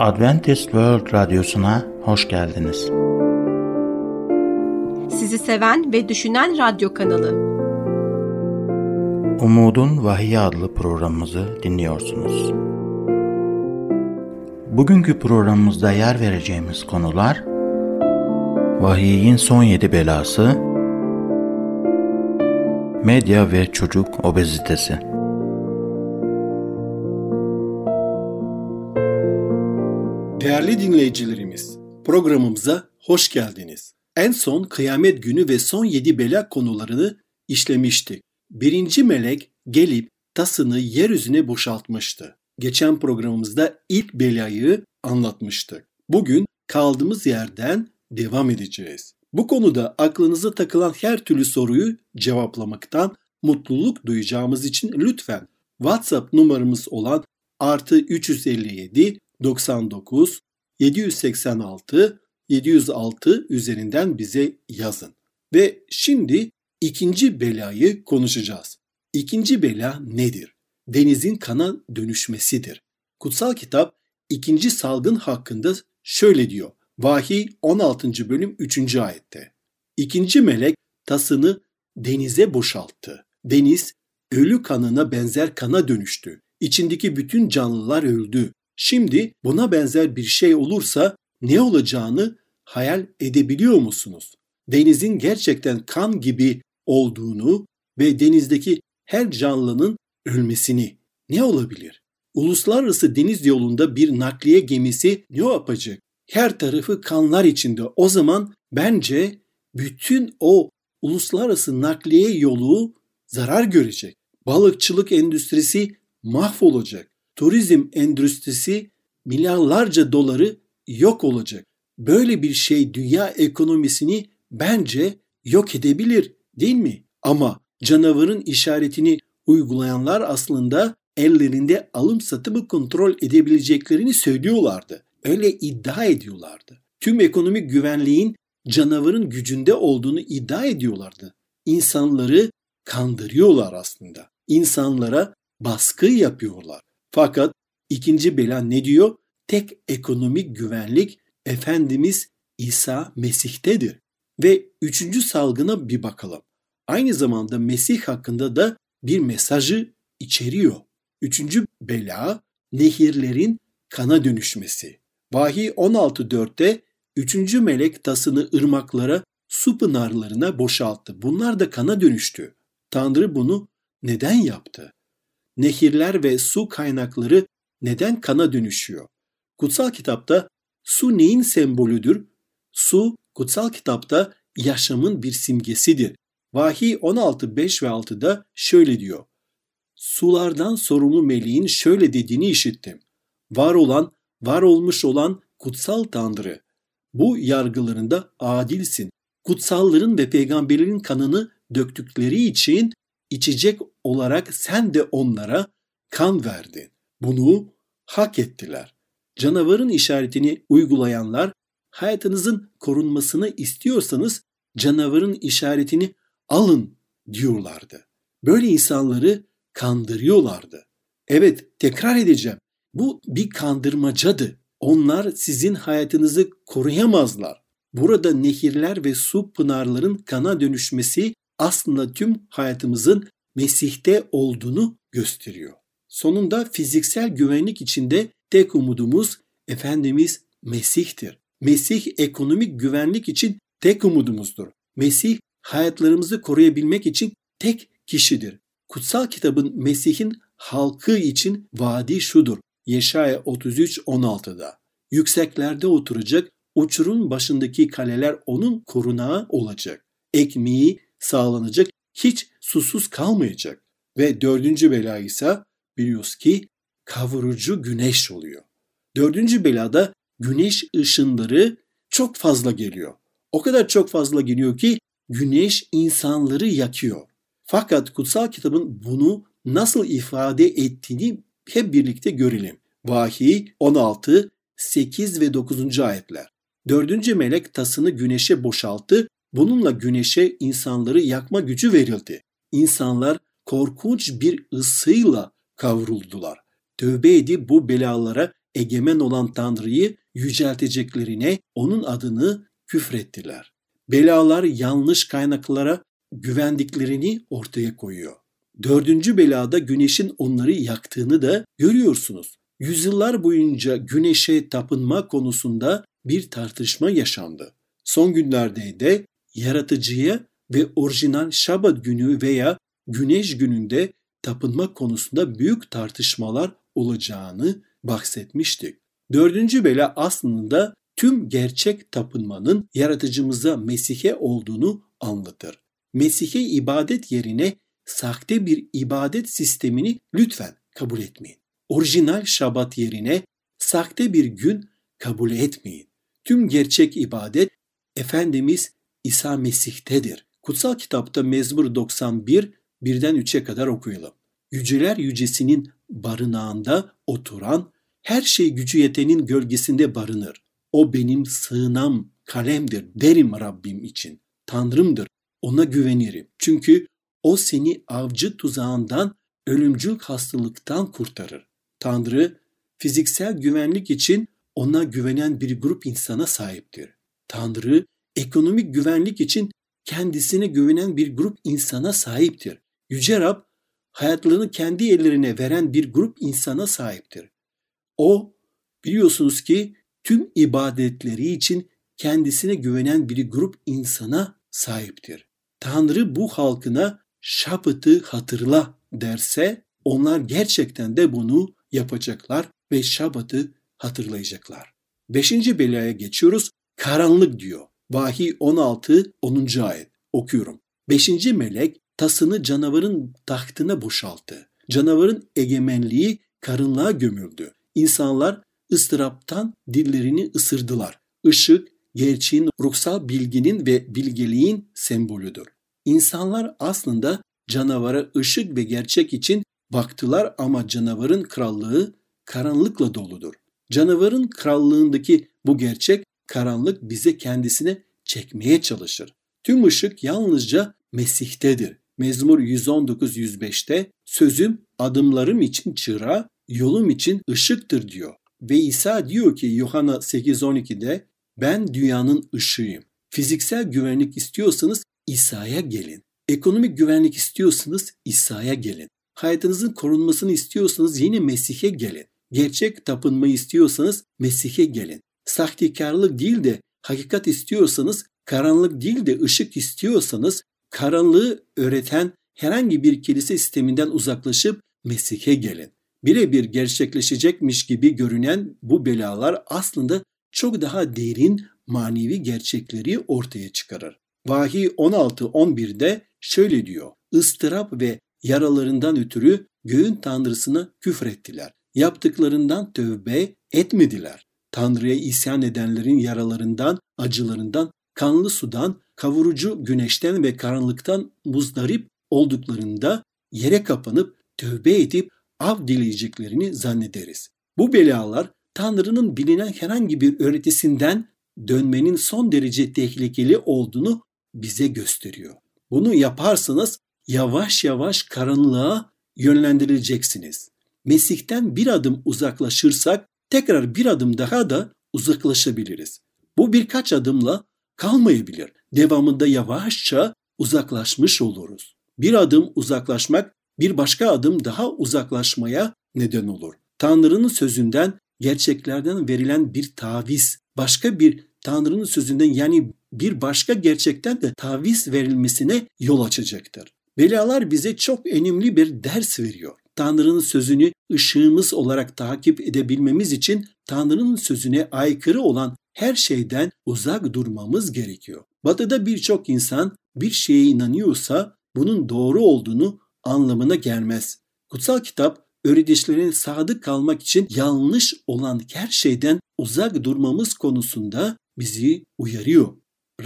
Adventist World Radyosu'na hoş geldiniz. Sizi seven ve düşünen radyo kanalı. Umudun Vahiy adlı programımızı dinliyorsunuz. Bugünkü programımızda yer vereceğimiz konular Vahiy'in son yedi belası, medya ve çocuk obezitesi. Değerli dinleyicilerimiz, programımıza hoş geldiniz. En son kıyamet günü ve son yedi bela konularını işlemiştik. Birinci melek gelip tasını yeryüzüne boşaltmıştı. Geçen programımızda ilk belayı anlatmıştık. Bugün kaldığımız yerden devam edeceğiz. Bu konuda aklınıza takılan her türlü soruyu cevaplamaktan mutluluk duyacağımız için lütfen WhatsApp numaramız olan artı 357 99 786 706 üzerinden bize yazın. Ve şimdi ikinci belayı konuşacağız. İkinci bela nedir? Denizin kana dönüşmesidir. Kutsal kitap ikinci salgın hakkında şöyle diyor. Vahiy 16. bölüm 3. ayette. İkinci melek tasını denize boşalttı. Deniz ölü kanına benzer kana dönüştü. İçindeki bütün canlılar öldü. Şimdi buna benzer bir şey olursa ne olacağını hayal edebiliyor musunuz? Denizin gerçekten kan gibi olduğunu ve denizdeki her canlının ölmesini ne olabilir? Uluslararası deniz yolunda bir nakliye gemisi ne yapacak? Her tarafı kanlar içinde. O zaman bence bütün o uluslararası nakliye yolu zarar görecek. Balıkçılık endüstrisi mahvolacak. Turizm endüstrisi milyarlarca doları yok olacak. Böyle bir şey dünya ekonomisini bence yok edebilir değil mi? Ama canavarın işaretini uygulayanlar aslında ellerinde alım satımı kontrol edebileceklerini söylüyorlardı. Öyle iddia ediyorlardı. Tüm ekonomik güvenliğin canavarın gücünde olduğunu iddia ediyorlardı. İnsanları kandırıyorlar aslında. İnsanlara baskı yapıyorlar. Fakat ikinci bela ne diyor? Tek ekonomik güvenlik Efendimiz İsa Mesih'tedir. Ve üçüncü salgına bir bakalım. Aynı zamanda Mesih hakkında da bir mesajı içeriyor. Üçüncü bela nehirlerin kana dönüşmesi. Vahiy 16.4'te üçüncü melek tasını ırmaklara, su pınarlarına boşalttı. Bunlar da kana dönüştü. Tanrı bunu neden yaptı? Nehirler ve su kaynakları neden kana dönüşüyor? Kutsal kitapta su neyin sembolüdür? Su kutsal kitapta yaşamın bir simgesidir. Vahiy 16, 5 ve 6'da şöyle diyor. Sulardan sorumlu meleğin şöyle dediğini işittim. Var olan, var olmuş olan kutsal Tanrı. Bu yargılarında adilsin. Kutsalların ve peygamberlerin kanını döktükleri için içecek olarak sen de onlara kan verdin. Bunu hak ettiler. Canavarın işaretini uygulayanlar hayatınızın korunmasını istiyorsanız canavarın işaretini alın diyorlardı. Böyle insanları kandırıyorlardı. Evet tekrar edeceğim. Bu bir kandırmacadı. Onlar sizin hayatınızı koruyamazlar. Burada nehirler ve su pınarların kana dönüşmesi aslında tüm hayatımızın Mesih'te olduğunu gösteriyor. Sonunda fiziksel güvenlik içinde tek umudumuz Efendimiz Mesih'tir. Mesih ekonomik güvenlik için tek umudumuzdur. Mesih hayatlarımızı koruyabilmek için tek kişidir. Kutsal kitabın Mesih'in halkı için vaadi şudur. Yeşaya 33-16'da. Yükseklerde oturacak, uçurun başındaki kaleler onun korunağı olacak. Ekmeği sağlanacak, hiç susuz kalmayacak. Ve dördüncü bela ise biliyoruz ki kavurucu güneş oluyor. Dördüncü belada güneş ışınları çok fazla geliyor. O kadar çok fazla geliyor ki güneş insanları yakıyor. Fakat kutsal kitabın bunu nasıl ifade ettiğini hep birlikte görelim. Vahiy 16, 8 ve 9. ayetler. Dördüncü melek tasını güneşe boşalttı. Bununla güneşe insanları yakma gücü verildi. İnsanlar korkunç bir ısıyla kavruldular. Tövbe edip bu belalara egemen olan Tanrı'yı yücelteceklerine onun adını küfrettiler. Belalar yanlış kaynaklara güvendiklerini ortaya koyuyor. Dördüncü belada güneşin onları yaktığını da görüyorsunuz. Yüzyıllar boyunca güneşe tapınma konusunda bir tartışma yaşandı. Son günlerde de yaratıcıya ve orijinal Şabat günü veya güneş gününde tapınma konusunda büyük tartışmalar olacağını bahsetmiştik. Dördüncü bela aslında tüm gerçek tapınmanın yaratıcımıza Mesih'e olduğunu anlatır. Mesih'e ibadet yerine sahte bir ibadet sistemini lütfen kabul etmeyin. Orijinal şabat yerine sahte bir gün kabul etmeyin. Tüm gerçek ibadet Efendimiz İsa Mesih'tedir. Kutsal kitapta Mezmur 91 birden 3'e kadar okuyalım. Yüceler yücesinin barınağında oturan, her şey gücü yetenin gölgesinde barınır. O benim sığınam, kalemdir derim Rabbim için. Tanrımdır, ona güvenirim. Çünkü o seni avcı tuzağından, ölümcül hastalıktan kurtarır. Tanrı, fiziksel güvenlik için ona güvenen bir grup insana sahiptir. Tanrı, ekonomik güvenlik için kendisine güvenen bir grup insana sahiptir. Yüce Rab, hayatlarını kendi ellerine veren bir grup insana sahiptir. O, biliyorsunuz ki tüm ibadetleri için kendisine güvenen bir grup insana sahiptir. Tanrı bu halkına şapıtı hatırla derse onlar gerçekten de bunu yapacaklar ve şabatı hatırlayacaklar. Beşinci belaya geçiyoruz. Karanlık diyor. Vahiy 16 10. ayet okuyorum. Beşinci melek tasını canavarın tahtına boşalttı. Canavarın egemenliği karınlığa gömüldü. İnsanlar ıstıraptan dillerini ısırdılar. Işık, gerçeğin ruhsal bilginin ve bilgeliğin sembolüdür. İnsanlar aslında canavara ışık ve gerçek için baktılar ama canavarın krallığı karanlıkla doludur. Canavarın krallığındaki bu gerçek karanlık bize kendisine çekmeye çalışır. Tüm ışık yalnızca Mesih'tedir. Mezmur 119-105'te sözüm adımlarım için çıra, yolum için ışıktır diyor. Ve İsa diyor ki Yuhanna 8-12'de ben dünyanın ışığıyım. Fiziksel güvenlik istiyorsanız İsa'ya gelin. Ekonomik güvenlik istiyorsanız İsa'ya gelin. Hayatınızın korunmasını istiyorsanız yine Mesih'e gelin. Gerçek tapınmayı istiyorsanız Mesih'e gelin. Sahtekarlık değil de hakikat istiyorsanız, karanlık değil de ışık istiyorsanız, karanlığı öğreten herhangi bir kilise sisteminden uzaklaşıp Mesih'e gelin. Birebir gerçekleşecekmiş gibi görünen bu belalar aslında çok daha derin manevi gerçekleri ortaya çıkarır. Vahiy 16-11'de şöyle diyor. Istırap ve yaralarından ötürü göğün tanrısına küfrettiler. Yaptıklarından tövbe etmediler. Tanrı'ya isyan edenlerin yaralarından, acılarından, kanlı sudan, kavurucu güneşten ve karanlıktan muzdarip olduklarında yere kapanıp tövbe edip av dileyeceklerini zannederiz. Bu belalar Tanrı'nın bilinen herhangi bir öğretisinden dönmenin son derece tehlikeli olduğunu bize gösteriyor. Bunu yaparsanız yavaş yavaş karanlığa yönlendirileceksiniz. Mesih'ten bir adım uzaklaşırsak tekrar bir adım daha da uzaklaşabiliriz. Bu birkaç adımla kalmayabilir. Devamında yavaşça uzaklaşmış oluruz. Bir adım uzaklaşmak bir başka adım daha uzaklaşmaya neden olur. Tanrı'nın sözünden, gerçeklerden verilen bir taviz, başka bir Tanrı'nın sözünden yani bir başka gerçekten de taviz verilmesine yol açacaktır. Belalar bize çok önemli bir ders veriyor. Tanrı'nın sözünü ışığımız olarak takip edebilmemiz için Tanrı'nın sözüne aykırı olan her şeyden uzak durmamız gerekiyor. Batı'da birçok insan bir şeye inanıyorsa bunun doğru olduğunu anlamına gelmez. Kutsal kitap öğretişlerine sadık kalmak için yanlış olan her şeyden uzak durmamız konusunda bizi uyarıyor.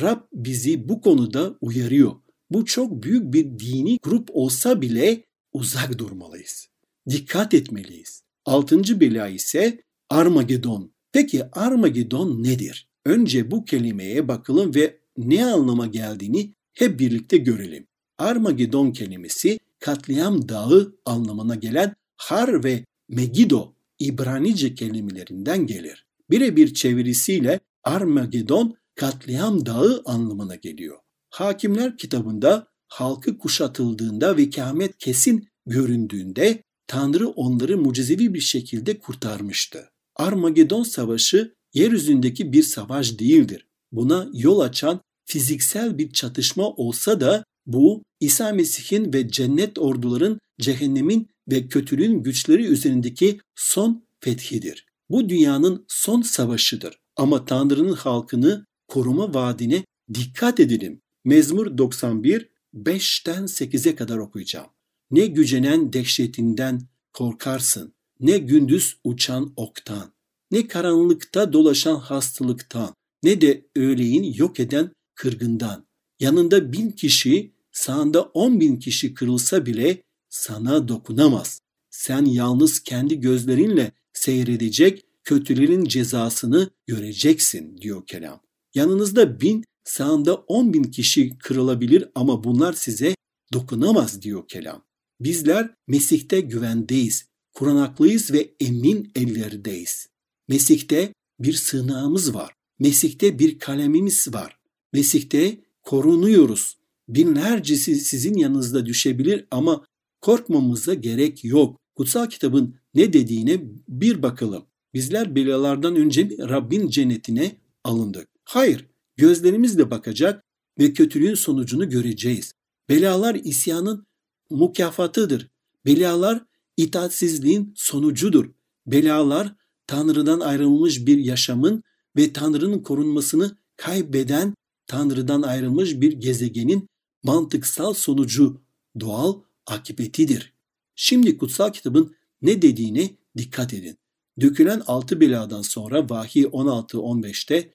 Rab bizi bu konuda uyarıyor. Bu çok büyük bir dini grup olsa bile uzak durmalıyız. Dikkat etmeliyiz. Altıncı bela ise Armagedon. Peki Armagedon nedir? Önce bu kelimeye bakalım ve ne anlama geldiğini hep birlikte görelim. Armagedon kelimesi katliam dağı anlamına gelen Har ve Megido İbranice kelimelerinden gelir. Birebir çevirisiyle Armagedon katliam dağı anlamına geliyor. Hakimler kitabında halkı kuşatıldığında ve kıyamet kesin göründüğünde Tanrı onları mucizevi bir şekilde kurtarmıştı. Armagedon savaşı yeryüzündeki bir savaş değildir. Buna yol açan fiziksel bir çatışma olsa da bu İsa Mesih'in ve cennet orduların cehennemin ve kötülüğün güçleri üzerindeki son fethidir. Bu dünyanın son savaşıdır. Ama Tanrı'nın halkını koruma vaadine dikkat edelim. Mezmur 91 5'ten 8'e kadar okuyacağım. Ne gücenen dehşetinden korkarsın, ne gündüz uçan oktan, ne karanlıkta dolaşan hastalıktan, ne de öğleyin yok eden kırgından. Yanında bin kişi, sağında on bin kişi kırılsa bile sana dokunamaz. Sen yalnız kendi gözlerinle seyredecek, kötülerin cezasını göreceksin diyor kelam. Yanınızda bin, sağında on bin kişi kırılabilir ama bunlar size dokunamaz diyor kelam. Bizler Mesih'te güvendeyiz, kurunaklıyız ve emin ellerindeyiz. Mesih'te bir sığınağımız var. Mesih'te bir kalemimiz var. Mesih'te korunuyoruz. Binlercesi sizin yanınızda düşebilir ama korkmamıza gerek yok. Kutsal kitabın ne dediğine bir bakalım. Bizler belalardan önce mi Rabbin cennetine alındık? Hayır, gözlerimizle bakacak ve kötülüğün sonucunu göreceğiz. Belalar isyanın mukafatıdır. Belalar itaatsizliğin sonucudur. Belalar Tanrı'dan ayrılmış bir yaşamın ve Tanrı'nın korunmasını kaybeden Tanrı'dan ayrılmış bir gezegenin mantıksal sonucu, doğal akıbetidir. Şimdi kutsal kitabın ne dediğine dikkat edin. Dökülen altı beladan sonra Vahiy 16-15'te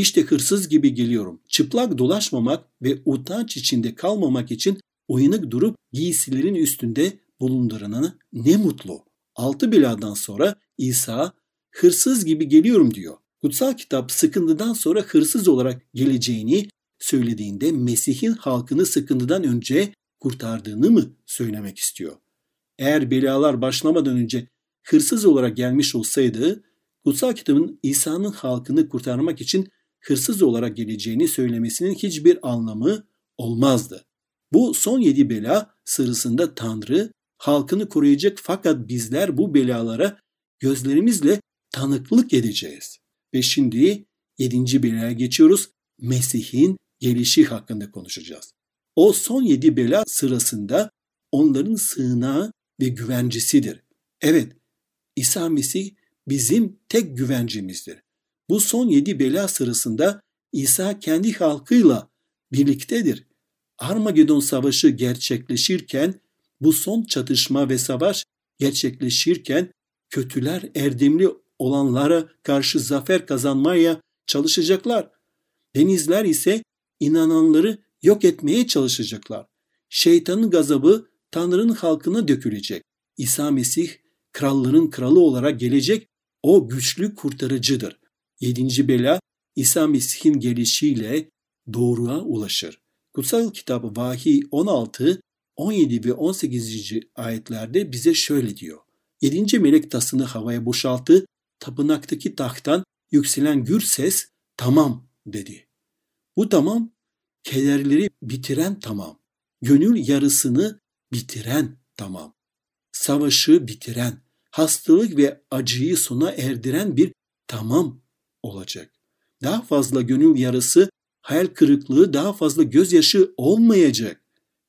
işte hırsız gibi geliyorum. Çıplak dolaşmamak ve utanç içinde kalmamak için uyanık durup giysilerin üstünde bulundurana ne mutlu. Altı beladan sonra İsa hırsız gibi geliyorum diyor. Kutsal kitap sıkıntıdan sonra hırsız olarak geleceğini söylediğinde Mesih'in halkını sıkıntıdan önce kurtardığını mı söylemek istiyor? Eğer belalar başlamadan önce hırsız olarak gelmiş olsaydı kutsal kitabın İsa'nın halkını kurtarmak için hırsız olarak geleceğini söylemesinin hiçbir anlamı olmazdı. Bu son yedi bela sırasında Tanrı halkını koruyacak fakat bizler bu belalara gözlerimizle tanıklık edeceğiz. Ve şimdi yedinci belaya geçiyoruz. Mesih'in gelişi hakkında konuşacağız. O son yedi bela sırasında onların sığınağı ve güvencesidir. Evet, İsa Mesih bizim tek güvencemizdir. Bu son yedi bela sırasında İsa kendi halkıyla birliktedir. Armagedon Savaşı gerçekleşirken, bu son çatışma ve savaş gerçekleşirken kötüler erdemli olanlara karşı zafer kazanmaya çalışacaklar. Denizler ise inananları yok etmeye çalışacaklar. Şeytanın gazabı Tanrı'nın halkına dökülecek. İsa Mesih kralların kralı olarak gelecek. O güçlü kurtarıcıdır. Yedinci bela İsa Mesih'in gelişiyle doğruğa ulaşır. Kutsal kitap Vahiy 16, 17 ve 18. ayetlerde bize şöyle diyor. Yedinci melek tasını havaya boşalttı, tapınaktaki tahttan yükselen gür ses tamam dedi. Bu tamam kederleri bitiren tamam. Gönül yarısını bitiren tamam. Savaşı bitiren, hastalık ve acıyı sona erdiren bir tamam olacak. Daha fazla gönül yarısı, hayal kırıklığı, daha fazla gözyaşı olmayacak.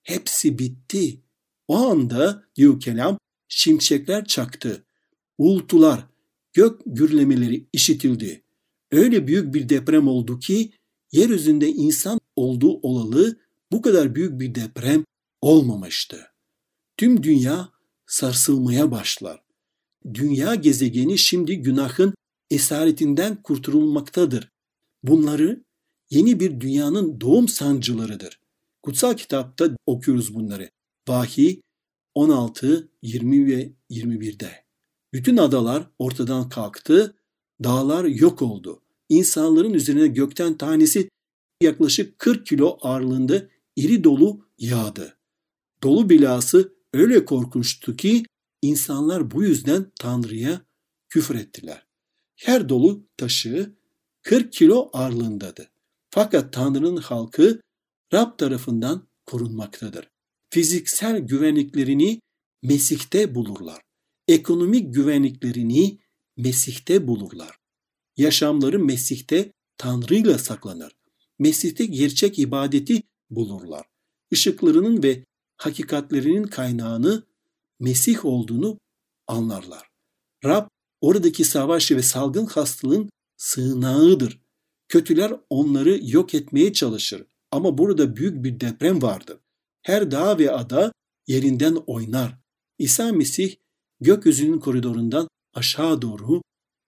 Hepsi bitti. O anda diyor kelam şimşekler çaktı. Uğultular, gök gürlemeleri işitildi. Öyle büyük bir deprem oldu ki yeryüzünde insan olduğu olalı bu kadar büyük bir deprem olmamıştı. Tüm dünya sarsılmaya başlar. Dünya gezegeni şimdi günahın esaretinden kurtulmaktadır. Bunları yeni bir dünyanın doğum sancılarıdır. Kutsal kitapta okuyoruz bunları. Vahiy 16, 20 ve 21'de. Bütün adalar ortadan kalktı, dağlar yok oldu. İnsanların üzerine gökten tanesi yaklaşık 40 kilo ağırlığında iri dolu yağdı. Dolu bilası öyle korkunçtu ki insanlar bu yüzden Tanrı'ya küfür ettiler. Her dolu taşı 40 kilo ağırlığındadır. Fakat Tanrı'nın halkı Rab tarafından korunmaktadır. Fiziksel güvenliklerini Mesih'te bulurlar. Ekonomik güvenliklerini Mesih'te bulurlar. Yaşamları Mesih'te Tanrı'yla saklanır. Mesih'te gerçek ibadeti bulurlar. Işıklarının ve hakikatlerinin kaynağını Mesih olduğunu anlarlar. Rab oradaki savaş ve salgın hastalığın sığınağıdır. Kötüler onları yok etmeye çalışır. Ama burada büyük bir deprem vardır. Her dağ ve ada yerinden oynar. İsa Mesih gökyüzünün koridorundan aşağı doğru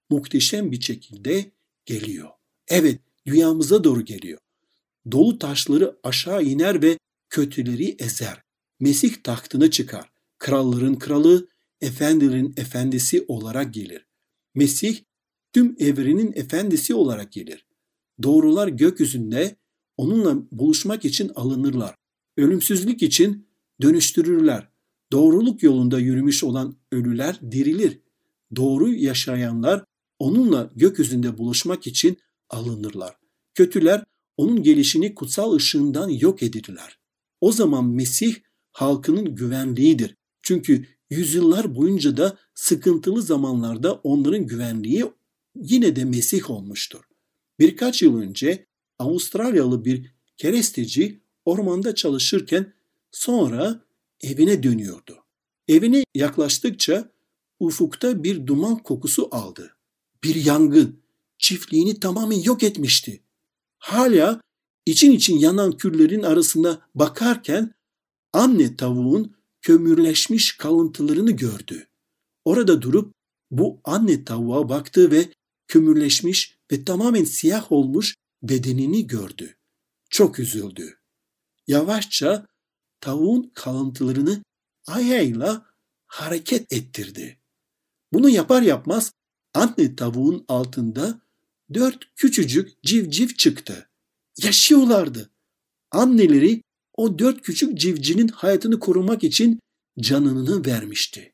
muhteşem bir şekilde geliyor. Evet, dünyamıza doğru geliyor. Dolu taşları aşağı iner ve kötüleri ezer. Mesih tahtına çıkar. Kralların kralı, efendilerin efendisi olarak gelir. Mesih tüm evrenin efendisi olarak gelir. Doğrular gökyüzünde onunla buluşmak için alınırlar. Ölümsüzlük için dönüştürürler. Doğruluk yolunda yürümüş olan ölüler dirilir. Doğru yaşayanlar onunla gökyüzünde buluşmak için alınırlar. Kötüler onun gelişini kutsal ışığından yok edilirler. O zaman Mesih halkının güvenliğidir. Çünkü yüzyıllar boyunca da sıkıntılı zamanlarda onların güvenliği yine de Mesih olmuştur. Birkaç yıl önce Avustralyalı bir keresteci ormanda çalışırken sonra evine dönüyordu. Evine yaklaştıkça ufukta bir duman kokusu aldı. Bir yangın çiftliğini tamamen yok etmişti. Hala için için yanan küllerin arasında bakarken anne tavuğun kömürleşmiş kalıntılarını gördü. Orada durup bu anne tavuğa baktı ve kömürleşmiş ve tamamen siyah olmuş bedenini gördü. Çok üzüldü. Yavaşça tavuğun kalıntılarını ayağıyla hareket ettirdi. Bunu yapar yapmaz anne tavuğun altında dört küçücük civciv çıktı. Yaşıyorlardı. Anneleri o dört küçük civcinin hayatını korumak için canını vermişti.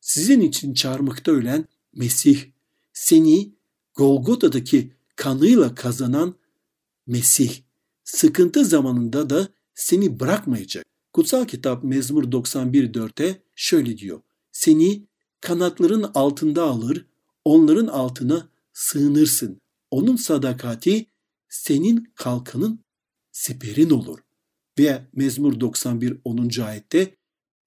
Sizin için çarmıkta ölen Mesih, seni Golgota'daki kanıyla kazanan Mesih, sıkıntı zamanında da seni bırakmayacak. Kutsal kitap Mezmur 91.4'te şöyle diyor. Seni kanatların altında alır, onların altına sığınırsın. Onun sadakati senin kalkanın siperin olur. Ve Mezmur 91 10. ayette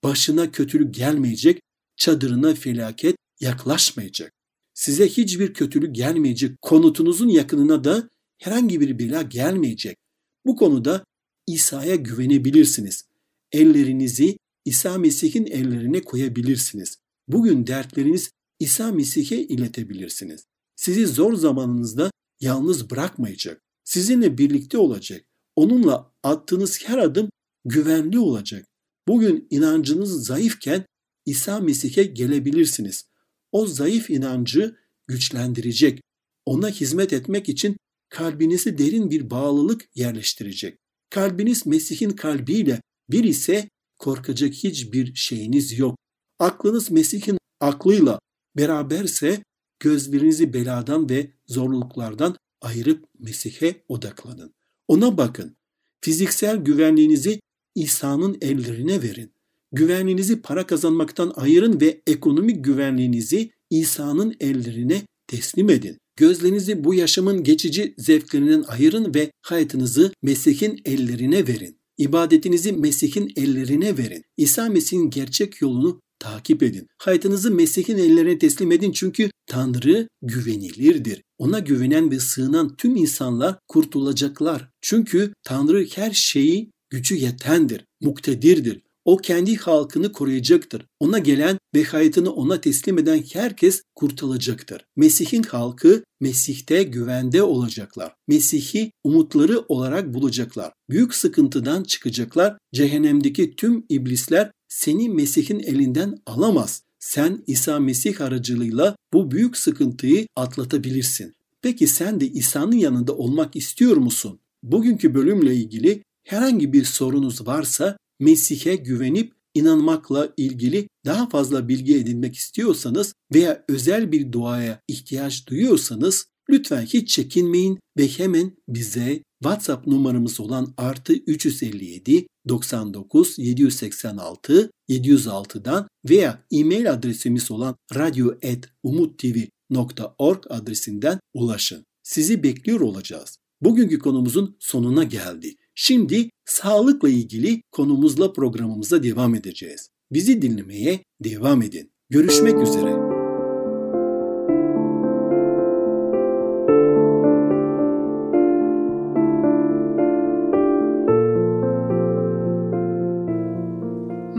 başına kötülük gelmeyecek, çadırına felaket yaklaşmayacak. Size hiçbir kötülük gelmeyecek, konutunuzun yakınına da herhangi bir bela gelmeyecek. Bu konuda İsa'ya güvenebilirsiniz. Ellerinizi İsa Mesih'in ellerine koyabilirsiniz. Bugün dertleriniz İsa Mesih'e iletebilirsiniz. Sizi zor zamanınızda yalnız bırakmayacak. Sizinle birlikte olacak. Onunla attığınız her adım güvenli olacak. Bugün inancınız zayıfken İsa Mesih'e gelebilirsiniz. O zayıf inancı güçlendirecek. Ona hizmet etmek için kalbinizi derin bir bağlılık yerleştirecek. Kalbiniz Mesih'in kalbiyle bir ise korkacak hiçbir şeyiniz yok. Aklınız Mesih'in aklıyla beraberse gözlerinizi beladan ve zorluklardan ayırıp Mesih'e odaklanın. Ona bakın. Fiziksel güvenliğinizi İsa'nın ellerine verin. Güvenliğinizi para kazanmaktan ayırın ve ekonomik güvenliğinizi İsa'nın ellerine teslim edin. Gözlerinizi bu yaşamın geçici zevklerinden ayırın ve hayatınızı Mesih'in ellerine verin. İbadetinizi Mesih'in ellerine verin. İsa Mesih'in gerçek yolunu takip edin. Hayatınızı Mesih'in ellerine teslim edin çünkü Tanrı güvenilirdir. Ona güvenen ve sığınan tüm insanlar kurtulacaklar. Çünkü Tanrı her şeyi gücü yetendir, muktedirdir. O kendi halkını koruyacaktır. Ona gelen ve hayatını ona teslim eden herkes kurtulacaktır. Mesih'in halkı Mesih'te güvende olacaklar. Mesih'i umutları olarak bulacaklar. Büyük sıkıntıdan çıkacaklar. Cehennemdeki tüm iblisler seni Mesih'in elinden alamaz. Sen İsa Mesih aracılığıyla bu büyük sıkıntıyı atlatabilirsin. Peki sen de İsa'nın yanında olmak istiyor musun? Bugünkü bölümle ilgili herhangi bir sorunuz varsa Mesih'e güvenip inanmakla ilgili daha fazla bilgi edinmek istiyorsanız veya özel bir duaya ihtiyaç duyuyorsanız lütfen hiç çekinmeyin ve hemen bize WhatsApp numaramız olan artı 357 99 786 706'dan veya e-mail adresimiz olan radyo.umuttv.org adresinden ulaşın. Sizi bekliyor olacağız. Bugünkü konumuzun sonuna geldi. Şimdi sağlıkla ilgili konumuzla programımıza devam edeceğiz. Bizi dinlemeye devam edin. Görüşmek üzere.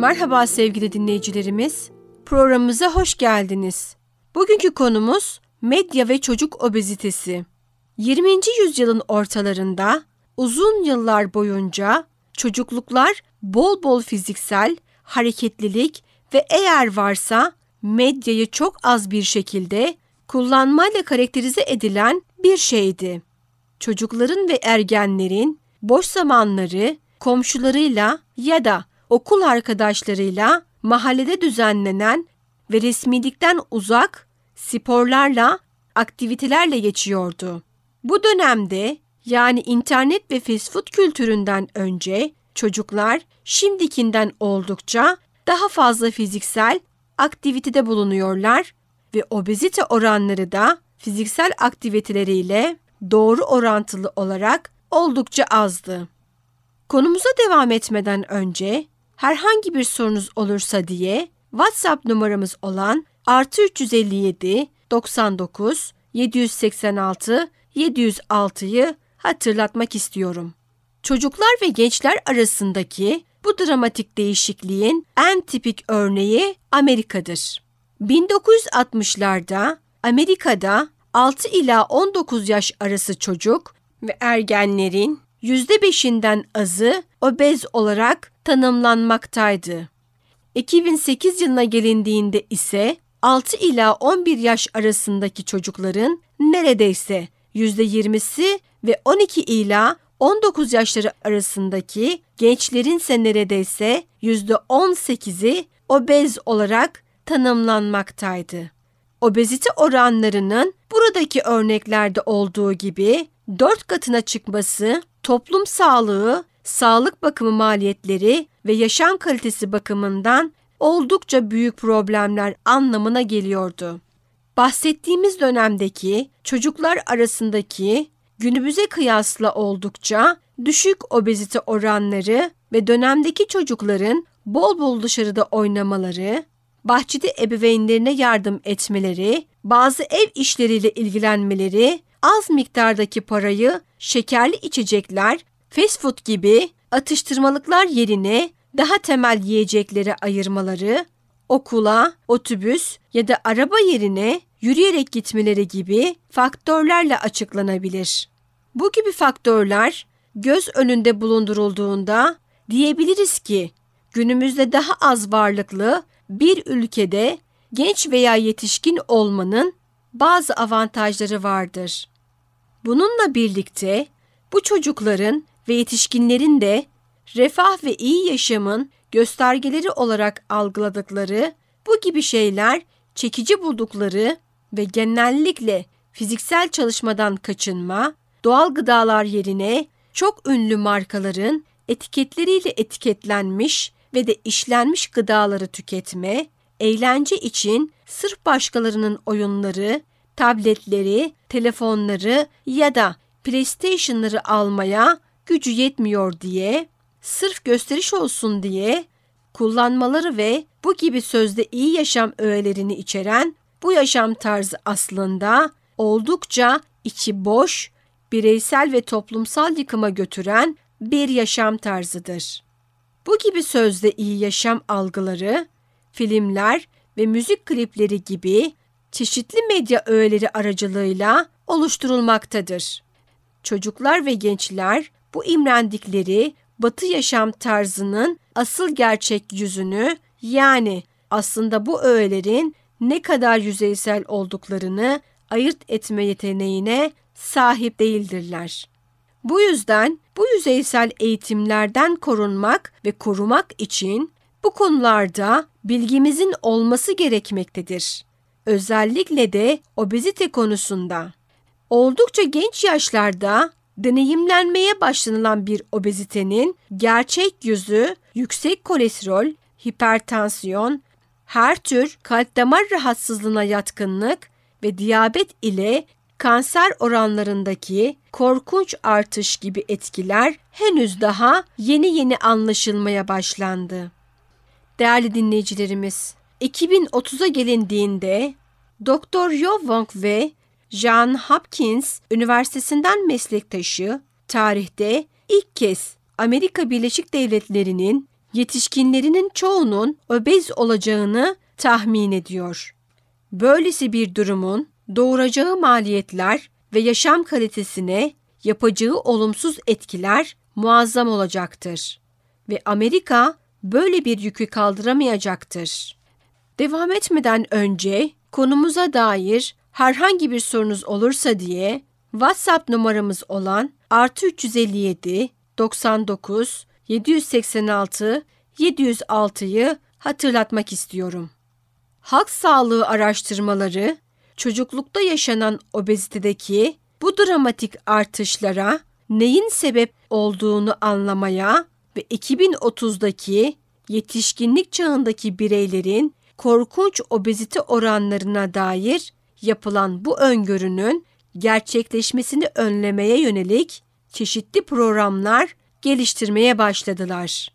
Merhaba sevgili dinleyicilerimiz. Programımıza hoş geldiniz. Bugünkü konumuz medya ve çocuk obezitesi. 20. yüzyılın ortalarında uzun yıllar boyunca çocukluklar bol bol fiziksel, hareketlilik ve eğer varsa medyayı çok az bir şekilde kullanmayla karakterize edilen bir şeydi. Çocukların ve ergenlerin boş zamanları komşularıyla ya da okul arkadaşlarıyla mahallede düzenlenen ve resmilikten uzak sporlarla, aktivitelerle geçiyordu. Bu dönemde yani internet ve fast food kültüründen önce çocuklar şimdikinden oldukça daha fazla fiziksel aktivitede bulunuyorlar ve obezite oranları da fiziksel aktiviteleriyle doğru orantılı olarak oldukça azdı. Konumuza devam etmeden önce herhangi bir sorunuz olursa diye WhatsApp numaramız olan artı 357 99 786 706'yı hatırlatmak istiyorum. Çocuklar ve gençler arasındaki bu dramatik değişikliğin en tipik örneği Amerika'dır. 1960'larda Amerika'da 6 ila 19 yaş arası çocuk ve ergenlerin %5'inden azı obez olarak tanımlanmaktaydı. 2008 yılına gelindiğinde ise 6 ila 11 yaş arasındaki çocukların neredeyse %20'si ve 12 ila 19 yaşları arasındaki gençlerin ise neredeyse %18'i obez olarak tanımlanmaktaydı. Obezite oranlarının buradaki örneklerde olduğu gibi 4 katına çıkması toplum sağlığı, sağlık bakımı maliyetleri ve yaşam kalitesi bakımından oldukça büyük problemler anlamına geliyordu. Bahsettiğimiz dönemdeki çocuklar arasındaki günümüze kıyasla oldukça düşük obezite oranları ve dönemdeki çocukların bol bol dışarıda oynamaları, bahçede ebeveynlerine yardım etmeleri, bazı ev işleriyle ilgilenmeleri, az miktardaki parayı şekerli içecekler, fast food gibi atıştırmalıklar yerine daha temel yiyeceklere ayırmaları, okula, otobüs ya da araba yerine yürüyerek gitmeleri gibi faktörlerle açıklanabilir. Bu gibi faktörler göz önünde bulundurulduğunda diyebiliriz ki günümüzde daha az varlıklı bir ülkede genç veya yetişkin olmanın bazı avantajları vardır. Bununla birlikte bu çocukların ve yetişkinlerin de refah ve iyi yaşamın göstergeleri olarak algıladıkları bu gibi şeyler çekici buldukları ve genellikle fiziksel çalışmadan kaçınma, doğal gıdalar yerine çok ünlü markaların etiketleriyle etiketlenmiş ve de işlenmiş gıdaları tüketme, eğlence için sırf başkalarının oyunları, tabletleri, telefonları ya da PlayStation'ları almaya gücü yetmiyor diye, sırf gösteriş olsun diye kullanmaları ve bu gibi sözde iyi yaşam öğelerini içeren bu yaşam tarzı aslında oldukça içi boş, bireysel ve toplumsal yıkıma götüren bir yaşam tarzıdır. Bu gibi sözde iyi yaşam algıları, filmler ve müzik klipleri gibi çeşitli medya öğeleri aracılığıyla oluşturulmaktadır. Çocuklar ve gençler bu imrendikleri batı yaşam tarzının asıl gerçek yüzünü yani aslında bu öğelerin ne kadar yüzeysel olduklarını ayırt etme yeteneğine sahip değildirler. Bu yüzden bu yüzeysel eğitimlerden korunmak ve korumak için Bu konularda bilgimizin olması gerekmektedir. Özellikle de obezite konusunda. Oldukça genç yaşlarda deneyimlenmeye başlanılan bir obezitenin gerçek yüzü yüksek kolesterol, hipertansiyon, her tür kalp damar rahatsızlığına yatkınlık ve diyabet ile kanser oranlarındaki korkunç artış gibi etkiler henüz daha yeni yeni anlaşılmaya başlandı. Değerli dinleyicilerimiz, 2030'a gelindiğinde Dr. Yo Wong ve John Hopkins Üniversitesi'nden meslektaşı tarihte ilk kez Amerika Birleşik Devletleri'nin yetişkinlerinin çoğunun obez olacağını tahmin ediyor. Böylesi bir durumun doğuracağı maliyetler ve yaşam kalitesine yapacağı olumsuz etkiler muazzam olacaktır ve Amerika böyle bir yükü kaldıramayacaktır. Devam etmeden önce konumuza dair herhangi bir sorunuz olursa diye WhatsApp numaramız olan artı 357 99 786 706'yı hatırlatmak istiyorum. Halk sağlığı araştırmaları çocuklukta yaşanan obezitedeki bu dramatik artışlara neyin sebep olduğunu anlamaya ve 2030'daki yetişkinlik çağındaki bireylerin korkunç obezite oranlarına dair yapılan bu öngörünün gerçekleşmesini önlemeye yönelik çeşitli programlar geliştirmeye başladılar.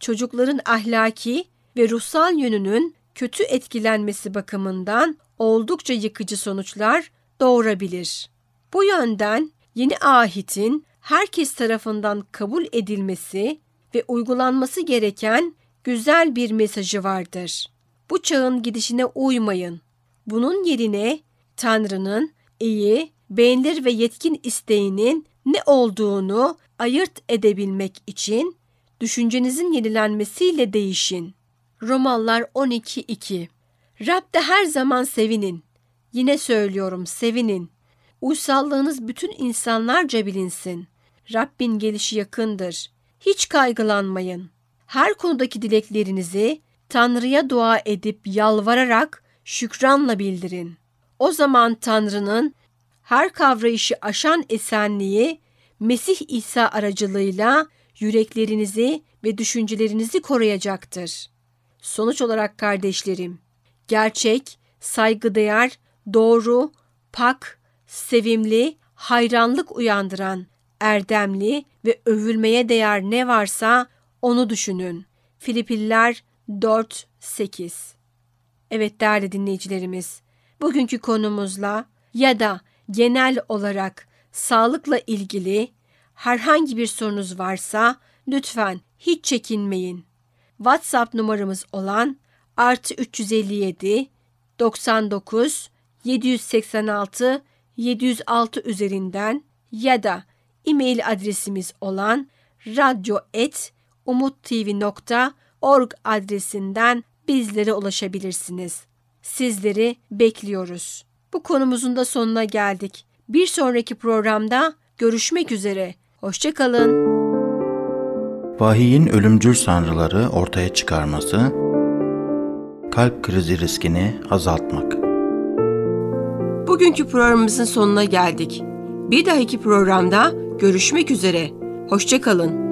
Çocukların ahlaki ve ruhsal yönünün kötü etkilenmesi bakımından oldukça yıkıcı sonuçlar doğurabilir. Bu yönden yeni ahitin herkes tarafından kabul edilmesi ve uygulanması gereken güzel bir mesajı vardır. Bu çağın gidişine uymayın. Bunun yerine Tanrı'nın iyi, beğenilir ve yetkin isteğinin ne olduğunu ayırt edebilmek için düşüncenizin yenilenmesiyle değişin. Romalılar 12.2 Rab'de her zaman sevinin. Yine söylüyorum sevinin. Uysallığınız bütün insanlarca bilinsin. Rabbin gelişi yakındır. Hiç kaygılanmayın. Her konudaki dileklerinizi Tanrı'ya dua edip yalvararak şükranla bildirin. O zaman Tanrı'nın her kavrayışı aşan esenliği Mesih İsa aracılığıyla yüreklerinizi ve düşüncelerinizi koruyacaktır. Sonuç olarak kardeşlerim, gerçek, saygıdeğer, doğru, pak, sevimli, hayranlık uyandıran, erdemli ve övülmeye değer ne varsa onu düşünün. Filipiller 4-8 Evet değerli dinleyicilerimiz, bugünkü konumuzla ya da genel olarak sağlıkla ilgili herhangi bir sorunuz varsa lütfen hiç çekinmeyin. WhatsApp numaramız olan artı 357 99 786 706 üzerinden ya da e-mail adresimiz olan radyo.umuttv.org adresinden bizlere ulaşabilirsiniz. Sizleri bekliyoruz. Bu konumuzun da sonuna geldik. Bir sonraki programda görüşmek üzere. Hoşçakalın. Vahiyin ölümcül sanrıları ortaya çıkarması, kalp krizi riskini azaltmak. Bugünkü programımızın sonuna geldik. Bir dahaki programda görüşmek üzere. Hoşçakalın.